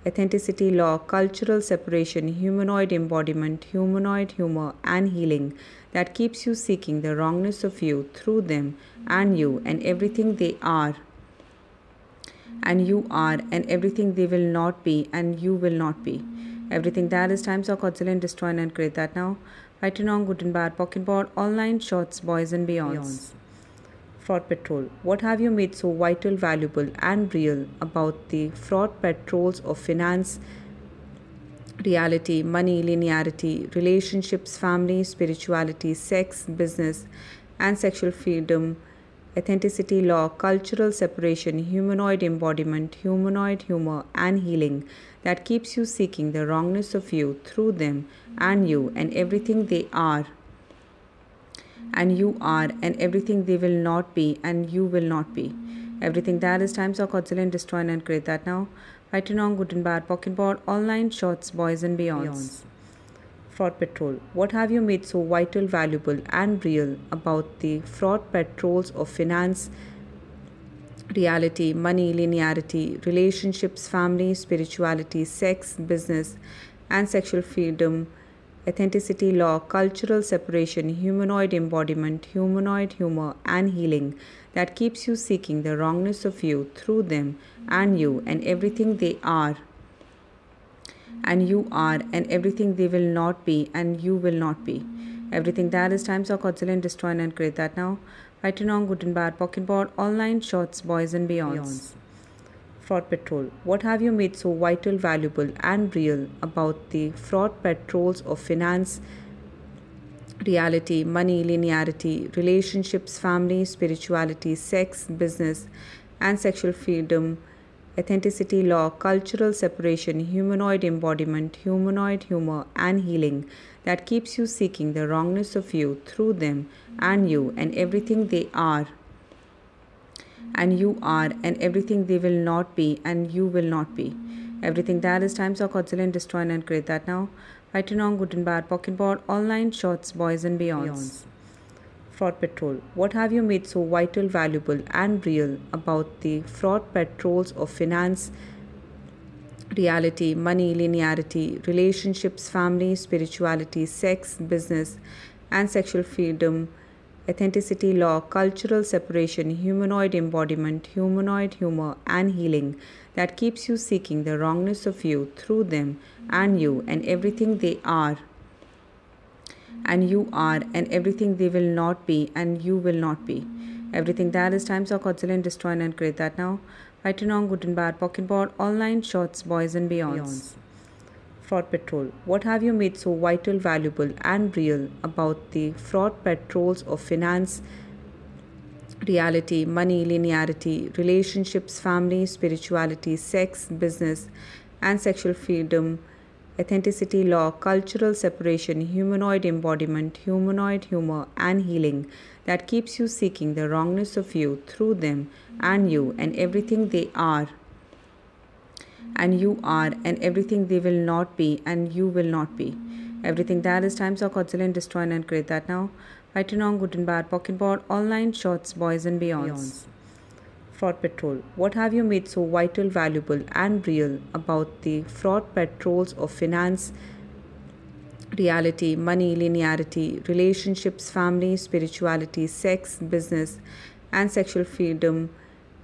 authenticity law, cultural separation, humanoid embodiment, humanoid humor, and healing that keeps you seeking the wrongness of you through them and you and everything they are and you are and everything they will not be and you will not be. Everything that is times of godzillion and destroy and create that now. Fighting on good and bad, pocket board, online shots, boys and beyonds. Fraud Patrol. What have you made so vital, valuable, and real about the fraud patrols of finance, reality, money, linearity, relationships, family, spirituality, sex, business, and sexual freedom? Authenticity law, cultural separation, humanoid embodiment, humanoid humor, and healing that keeps you seeking the wrongness of you through them and you and everything they are. And you are and everything they will not be and you will not be. Everything that is times of godzillion and destroy and create that now. Fighting on good and bad, pocket board, online shots, boys and beyonds. beyonds. Fraud Patrol. What have you made so vital, valuable, and real about the fraud patrols of finance, reality, money, linearity, relationships, family, spirituality, sex, business, and sexual freedom? authenticity law, cultural separation, humanoid embodiment, humanoid humor, and healing that keeps you seeking the wrongness of you through them and you and everything they are and you are and everything they will not be and you will not be. Everything that is times of godzillion and destroy and create that now. Fighting on good and bad, pocket board, online shots, boys and beyonds. beyonds. Fraud Patrol. What have you made so vital, valuable, and real about the fraud patrols of finance, reality, money, linearity, relationships, family, spirituality, sex, business, and sexual freedom? Authenticity law, cultural separation, humanoid embodiment, humanoid humor, and healing that keeps you seeking the wrongness of you through them and you and everything they are. And you are and everything they will not be and you will not be. Everything that is times of godzillion and destroy and create that now. Fighting on good and bad, pocket board, online shorts, boys and beyonds. beyonds. Fraud Patrol. What have you made so vital, valuable, and real about the fraud patrols of finance, reality, money, linearity, relationships, family, spirituality, sex, business, and sexual freedom? authenticity law, cultural separation, humanoid embodiment, humanoid humor, and healing that keeps you seeking the wrongness of you through them and you and everything they are and you are and everything they will not be and you will not be. Everything that is times of godzillion and destroy and create that now. Fighting on good and bad, pocket board, online shots, boys and beyonds. beyonds. Fraud Patrol. What have you made so vital, valuable, and real about the fraud patrols of finance, reality, money, linearity, relationships, family, spirituality, sex, business, and sexual freedom? Authenticity law, cultural separation, humanoid embodiment, humanoid humor, and healing that keeps you seeking the wrongness of you through them and you and everything they are. And you are and everything they will not be and you will not be. Everything that is times of godzillion and destroy and create that now. Fighting on good and bad, pocket board, online shorts, boys and beyonds. beyonds. Fraud Patrol. What have you made so vital, valuable, and real about the fraud patrols of finance, reality, money, linearity, relationships, family, spirituality, sex, business, and sexual freedom,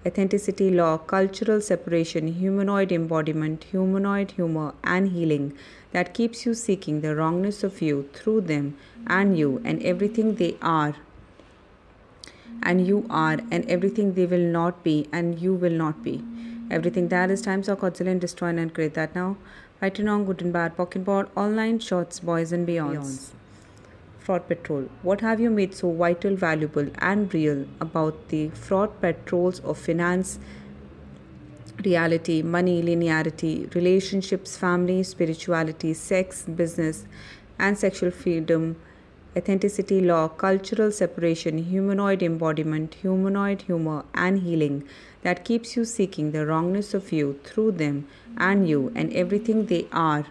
authenticity, law, cultural separation, humanoid embodiment, humanoid humor, and healing that keeps you seeking the wrongness of you through them and you and everything they are and you are and everything they will not be and you will not be. Everything that is times of godzillion and destroy and create that now. Fighting on good and bad, pocket board, online shots, boys and beyonds. Fraud Patrol. What have you made so vital, valuable, and real about the fraud patrols of finance, reality, money, linearity, relationships, family, spirituality, sex, business, and sexual freedom, authenticity, law, cultural separation, humanoid embodiment, humanoid humor, and healing that keeps you seeking the wrongness of you through them and you and everything they are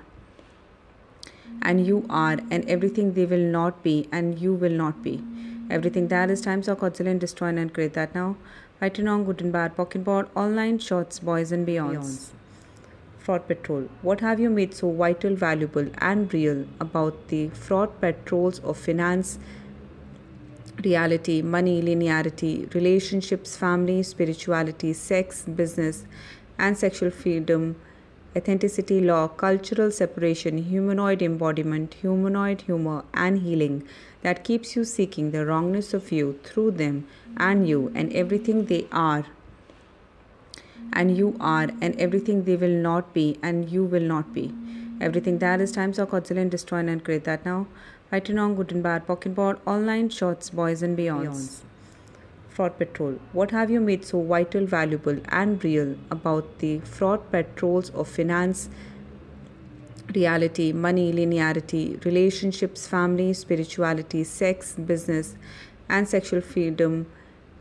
and you are and everything they will not be and you will not be. Everything that is times of godzillion and destroy and create that now. Fighting on good and bad, pocket board, online shorts, boys and beyonds. Fraud Patrol. What have you made so vital, valuable, and real about the fraud patrols of finance, reality, money, linearity, relationships, family, spirituality, sex, business, and sexual freedom, authenticity, law, cultural separation, humanoid embodiment, humanoid humor, and healing that keeps you seeking the wrongness of you through them and you and everything they are and you are and everything they will not be and you will not be. Everything that is times of godzillion and destroy and create that now. Fighting on good and bad, pocket board, online shots, boys and beyonds. Fraud Patrol. What have you made so vital, valuable, and real about the fraud patrols of finance, reality, money, linearity, relationships, family, spirituality, sex, business, and sexual freedom,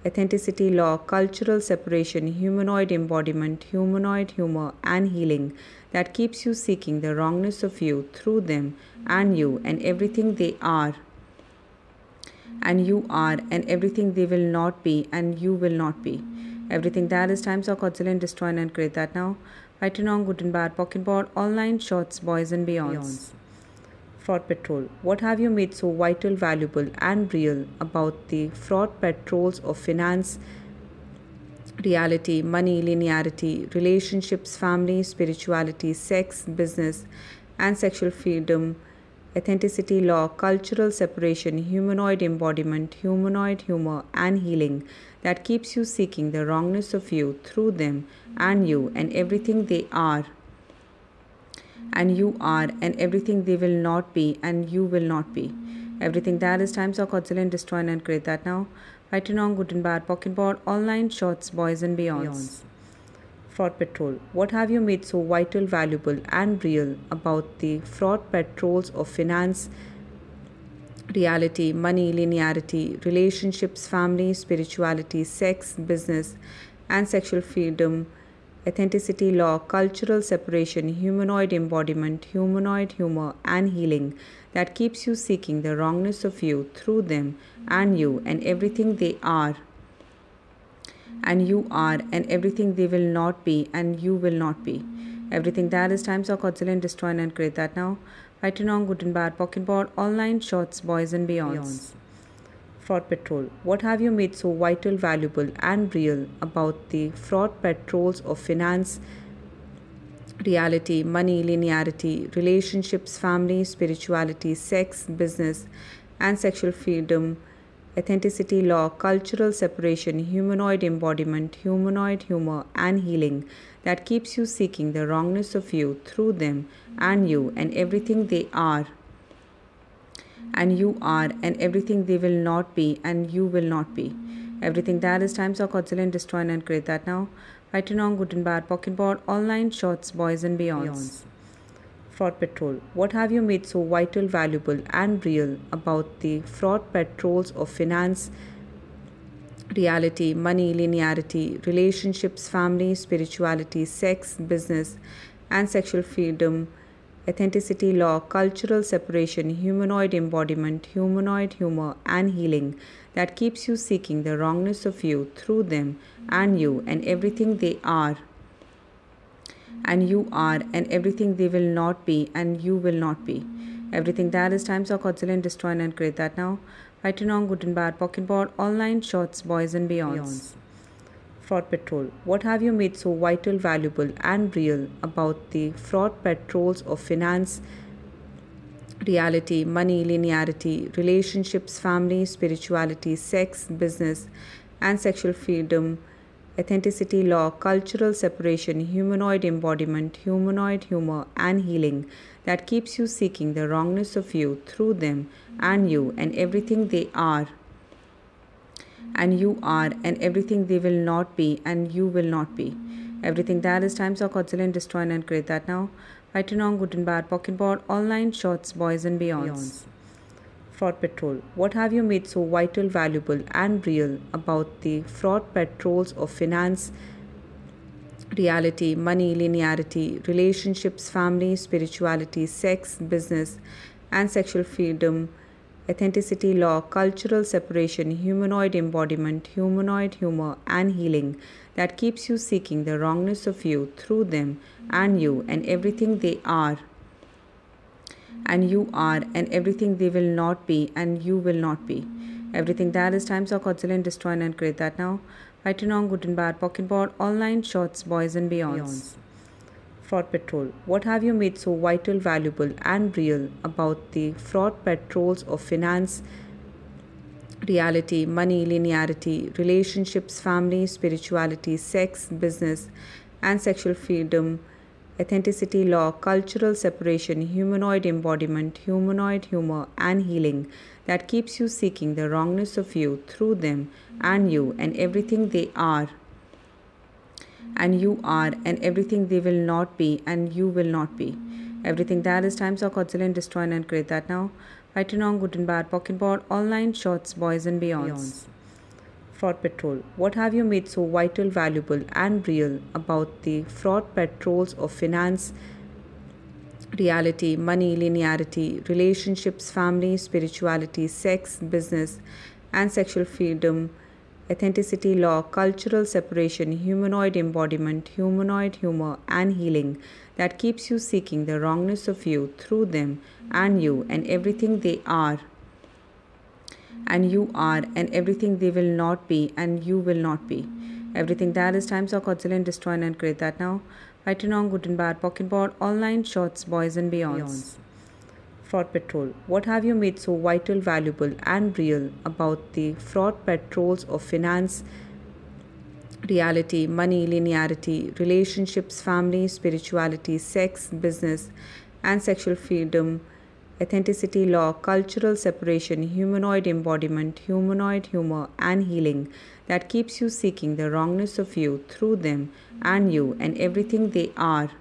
authenticity, law, cultural separation, humanoid embodiment, humanoid humor, and healing that keeps you seeking the wrongness of you through them and you and everything they are and you are and everything they will not be and you will not be. Everything that is times of godzillion and destroy and create that now. Fighting on good and bad, pocket board, online shots, boys and beyonds. Fraud Patrol. What have you made so vital, valuable, and real about the fraud patrols of finance, reality, money, linearity, relationships, family, spirituality, sex, business, and sexual freedom, authenticity, law, cultural separation, humanoid embodiment, humanoid humor, and healing that keeps you seeking the wrongness of you through them and you and everything they are and you are and everything they will not be and you will not be. Everything that is times of godzillion and destroy and create that now. Fighting on good and bad, pocket board, online shots, boys and beyonds. Fraud Patrol. What have you made so vital, valuable, and real about the fraud patrols of finance, reality, money, linearity, relationships, family, spirituality, sex, business, and sexual freedom, authenticity, law, cultural separation, humanoid embodiment, humanoid humor, and healing that keeps you seeking the wrongness of you through them and you and everything they are and you are and everything they will not be and you will not be. Everything that is times of godzillion and destroy and create that now. Fighting on good and bad, pocket board, online shots, boys and beyonds. Fraud Patrol. What have you made so vital, valuable, and real about the fraud patrols of finance, reality, money, linearity, relationships, family, spirituality, sex, business, and sexual freedom, authenticity, law, cultural separation, humanoid embodiment, humanoid humor, and healing that keeps you seeking the wrongness of you through them and you and everything they are and you are and everything they will not be and you will not be. Everything that is times of godzillion and destroy and create that now. Fighting on good and bad, pocket board, online shots, boys and beyonds. Fraud Patrol. What have you made so vital, valuable, and real about the fraud patrols of finance, reality, money, linearity, relationships, family, spirituality, sex, business, and sexual freedom, authenticity, law, cultural separation, humanoid embodiment, humanoid humor, and healing that keeps you seeking the wrongness of you through them and you and everything they are and you are and everything they will not be and you will not be. Everything that is times or godzillion and destroy and create that now. Fighting on good and bad, pocket board, online shots, boys and beyonds. Fraud Patrol. What have you made so vital, valuable, and real about the fraud patrols of finance, reality, money, linearity, relationships, family, spirituality, sex, business, and sexual freedom, authenticity, law, cultural separation, humanoid embodiment, humanoid humor, and healing that keeps you seeking the wrongness of you through them and you and everything they are and you are and everything they will not be and you will not be. Everything that is times of godzillion and destroy and create that now. Fighting on good and bad, pocket board, online shots, boys and beyonds. Fraud Patrol. What have you made so vital, valuable, and real about the fraud patrols of finance, reality, money, linearity, relationships, family, spirituality, sex, business, and sexual freedom? Authenticity, law, cultural separation, humanoid embodiment, humanoid humor, and healing that keeps you seeking the wrongness of you through them and you and everything they are. And you are and everything they will not be and you will not be. Everything that is times of godzillion and destroy and create that now. Fighting on good and bad, pocket board, online shots, boys and beyonds. Fraud Patrol. What have you made so vital, valuable, and real about the fraud patrols of finance, reality, money, linearity, relationships, family, spirituality, sex, business, and sexual freedom, authenticity, law, cultural separation, humanoid embodiment, humanoid humor, and healing that keeps you seeking the wrongness of you through them and you and everything they are and you are and everything they will not be and you will not be. Everything that is times of godzillion and destroy and create that now. Fighting on good and bad, pocket board, online shots, boys and beyonds. Fraud Patrol. What have you made so vital, valuable, and real about the fraud patrols of finance, reality, money, linearity, relationships, family, spirituality, sex, business, and sexual freedom? Authenticity, law, cultural separation, humanoid embodiment, humanoid humor, and healing that keeps you seeking the wrongness of you through them and you and everything they are. And you are and everything they will not be and you will not be. Everything that is times of godzillion and destroy and create that now. Fighting on good and bad, pocket board, online shots, boys and beyonds. beyonds. Fraud Patrol. What have you made so vital, valuable, and real about the fraud patrols of finance, reality, money, linearity, relationships, family, spirituality, sex, business, and sexual freedom, authenticity, law, cultural separation, humanoid embodiment, humanoid humor, and healing that keeps you seeking the wrongness of you through them and you and everything they are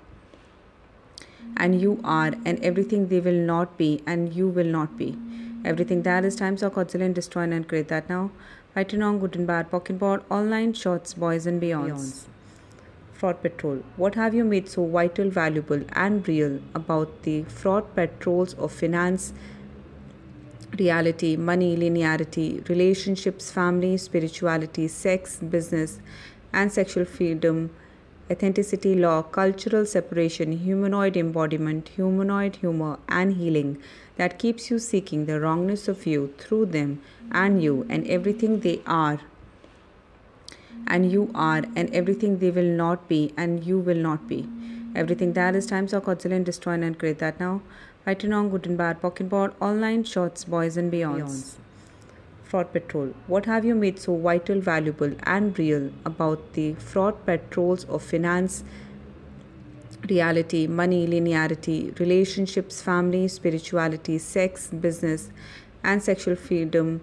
and you are and everything they will not be and you will not be. Everything that is times of godzillion and destroy and create that now. Fighting on good and bad, pocket board, online shots, boys and beyonds. Fraud Patrol. What have you made so vital, valuable, and real about the fraud patrols of finance, reality, money, linearity, relationships, family, spirituality, sex, business, and sexual freedom? Authenticity, law, cultural separation, humanoid embodiment, humanoid humor, and healing that keeps you seeking the wrongness of you through them and you and everything they are. And you are and everything they will not be and you will not be. Everything that is times of godzillion and destroy and create that now. Fighting on good and bad, pocket board, online shots, boys and beyonds. beyonds. Fraud Patrol. What have you made so vital, valuable, and real about the fraud patrols of finance, reality, money, linearity, relationships, family, spirituality, sex, business, and sexual freedom?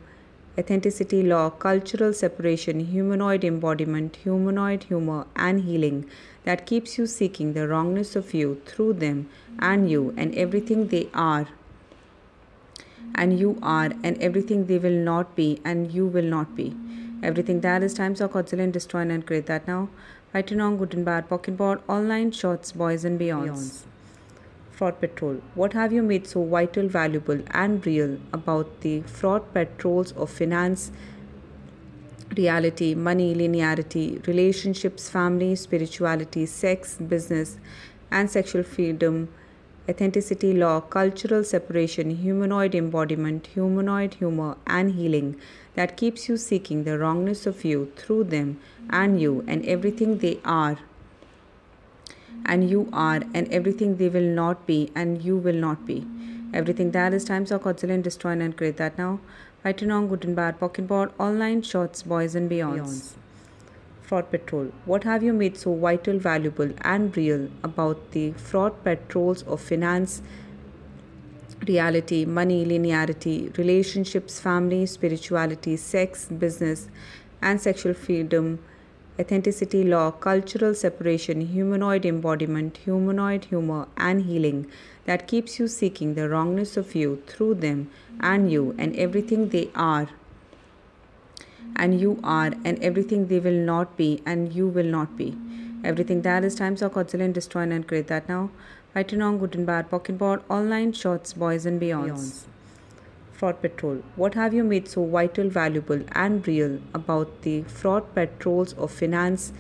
authenticity, law, cultural separation, humanoid embodiment, humanoid humor, and healing that keeps you seeking the wrongness of you through them and you and everything they are and you are and everything they will not be and you will not be. Everything that is times of godzillion and destroy and create that now. Fighting on good and bad, pocket board, online shots, boys and beyonds. beyonds. Fraud Patrol. What have you made so vital, valuable, and real about the fraud patrols of finance, reality, money, linearity, relationships, family, spirituality, sex, business, and sexual freedom? Authenticity law, cultural separation, humanoid embodiment, humanoid humor, and healing that keeps you seeking the wrongness of you through them and you and everything they are and you are and everything they will not be and you will not be. Everything that is times of godzillion and destroy and create that now. Fighting on good and bad, pocket board, online shorts, boys and beyonds. Fraud Patrol. What have you made so vital, valuable, and real about the fraud patrols of finance, reality, money, linearity, relationships, family, spirituality, sex, business, and sexual freedom, authenticity, law, cultural separation, humanoid embodiment, humanoid humor, and healing that keeps you seeking the wrongness of you through them and you and everything they are and you are and everything they will not be and you will not be. Everything that is times of godzillion and destroy and create that now. Fighting on good and bad, pocket board, online shots, boys and beyonds. Fraud Patrol. What have you made so vital, valuable, and real about the fraud patrols of finance,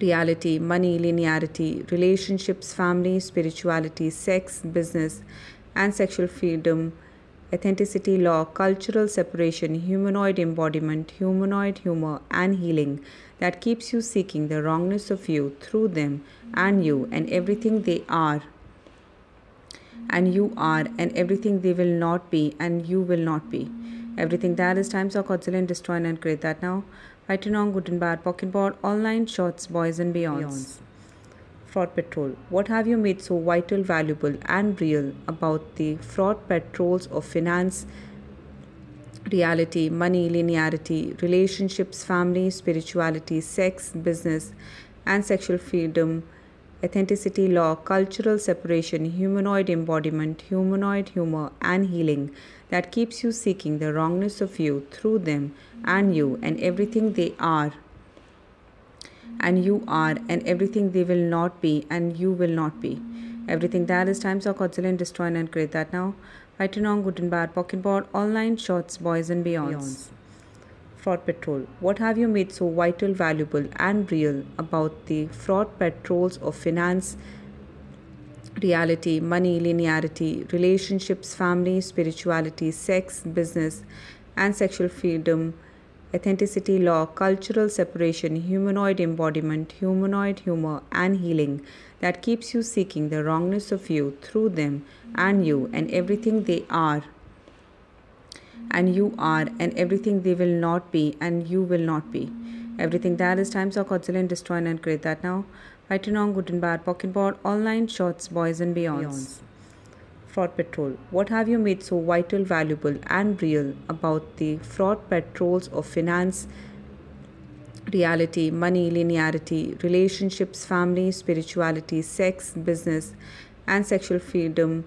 reality, money, linearity, relationships, family, spirituality, sex, business, and sexual freedom, authenticity, law, cultural separation, humanoid embodiment, humanoid humor, and healing that keeps you seeking the wrongness of you through them and you and everything they are and you are and everything they will not be and you will not be. Everything that is times of godzillion and destroy and create that now. Fighting on good and bad, pocket board, online shorts, boys and beyonds. Fraud Patrol. What have you made so vital, valuable, and real about the fraud patrols of finance, reality, money, linearity, relationships, family, spirituality, sex, business, and sexual freedom, authenticity, law, cultural separation, humanoid embodiment, humanoid humor, and healing that keeps you seeking the wrongness of you through them and you and everything they are and you are and everything they will not be and you will not be. Everything that is times of godzillion and destroy and create that now. Fighting on good and bad, pocket board, online shots, boys and beyonds. Fraud Patrol. What have you made so vital, valuable, and real about the fraud patrols of finance, reality, money, linearity, relationships, family, spirituality, sex, business, and sexual freedom, authenticity, law, cultural separation, humanoid embodiment, humanoid humor, and healing that keeps you seeking the wrongness of you through them and you and everything they are and you are and everything they will not be and you will not be. Everything that is times of godzillion and destroy and create that now. Fighting on good and bad, pocket board, online shots, boys and beyonds. Fraud Patrol. What have you made so vital, valuable, and real about the fraud patrols of finance, reality, money, linearity, relationships, family, spirituality, sex, business, and sexual freedom,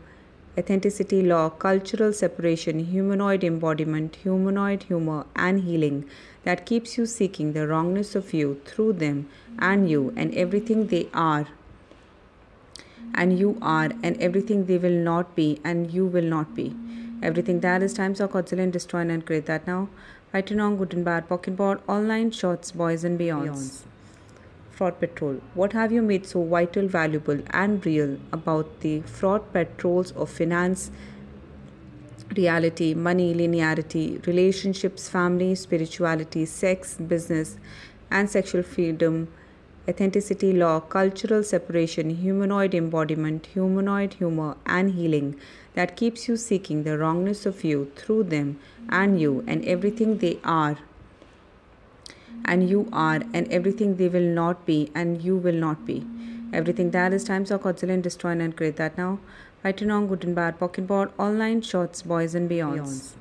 authenticity, law, cultural separation, humanoid embodiment, humanoid humor, and healing that keeps you seeking the wrongness of you through them and you and everything they are and you are and everything they will not be and you will not be. Everything that is times of godzillion and destroy and create that now. Fighting on good and bad, pocket board, online shots, boys and beyonds. Fraud Patrol. What have you made so vital, valuable, and real about the fraud patrols of finance, reality, money, linearity, relationships, family, spirituality, sex, business, and sexual freedom, authenticity, law, cultural separation, humanoid embodiment, humanoid humor, and healing that keeps you seeking the wrongness of you through them and you and everything they are and you are and everything they will not be and you will not be. Everything that is times of godzillion and destroy and create that now. Fighting on good and bad, pocket board, online shots, boys and beyonds.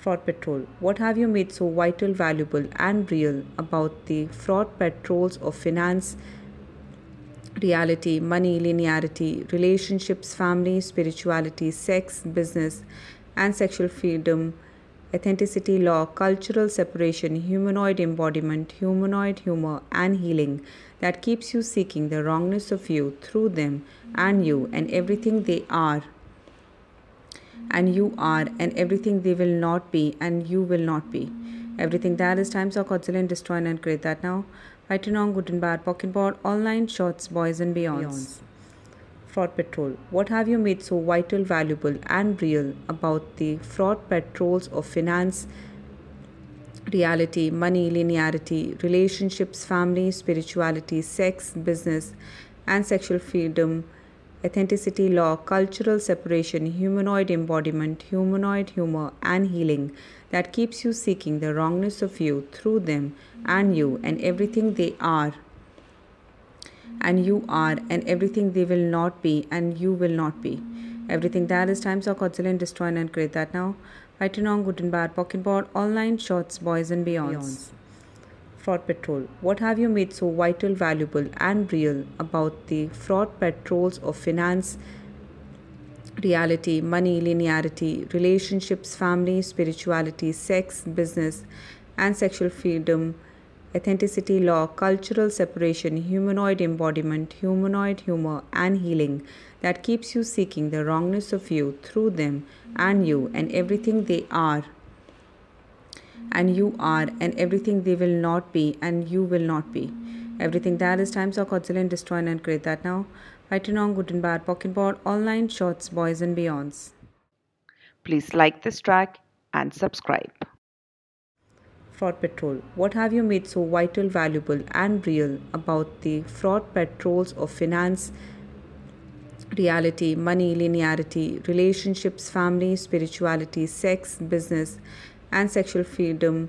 Fraud Patrol. What have you made so vital, valuable, and real about the fraud patrols of finance, reality, money, linearity, relationships, family, spirituality, sex, business, and sexual freedom, authenticity, law, cultural separation, humanoid embodiment, humanoid humor, and healing that keeps you seeking the wrongness of you through them and you and everything they are and you are and everything they will not be and you will not be. Everything that is times of godzillion and destroy and create that now. Fighting on good and bad, pocket board, online shots, boys and beyonds. Fraud Patrol. What have you made so vital, valuable, and real about the fraud patrols of finance, reality, money, linearity, relationships, family, spirituality, sex, business, and sexual freedom, authenticity, law, cultural separation, humanoid embodiment, humanoid humor, and healing that keeps you seeking the wrongness of you through them and you and everything they are? and you are, and everything they will not be, and you will not be. Everything that is times of godzillion and destroy and create that now. Fighting on good and bad, pocket board, online shots, boys and beyonds. Fraud Patrol. What have you made so vital, valuable, and real about the fraud patrols of finance, reality, money, linearity, relationships, family, spirituality, sex, business, and sexual freedom? authenticity, law, cultural separation, humanoid embodiment, humanoid humor, and healing that keeps you seeking the wrongness of you through them and you and everything they are. And you are, and everything they will not be, and you will not be. Everything that is times of godzillion and destroy and create that now. Fighting on good and bad, pocket board, online shots, boys and beyonds. Please like this track and subscribe. Fraud Patrol. What have you made so vital, valuable, and real about the fraud patrols of finance, reality, money, linearity, relationships, family, spirituality, sex, business, and sexual freedom,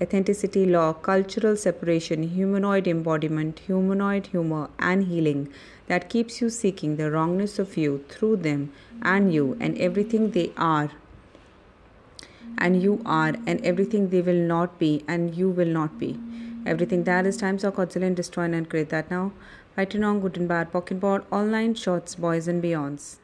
authenticity, law, cultural separation, humanoid embodiment, humanoid humor, and healing that keeps you seeking the wrongness of you through them and you and everything they are and you are, and everything they will not be, and you will not be. Everything that is times of godzillion and destroy and create that now. Fighting on good and bad, pocket board, online shots, boys and beyonds.